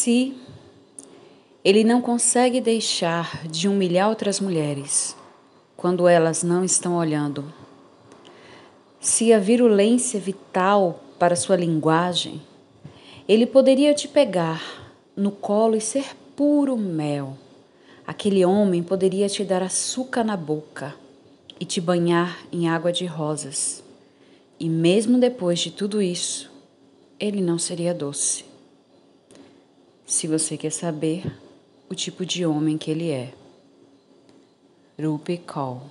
Se ele não consegue deixar de humilhar outras mulheres quando elas não estão olhando, se a virulência é vital para sua linguagem, ele poderia te pegar no colo e ser puro mel. Aquele homem poderia te dar açúcar na boca e te banhar em água de rosas. E mesmo depois de tudo isso, ele não seria doce. Se você quer saber o tipo de homem que ele é. Rupi Kaur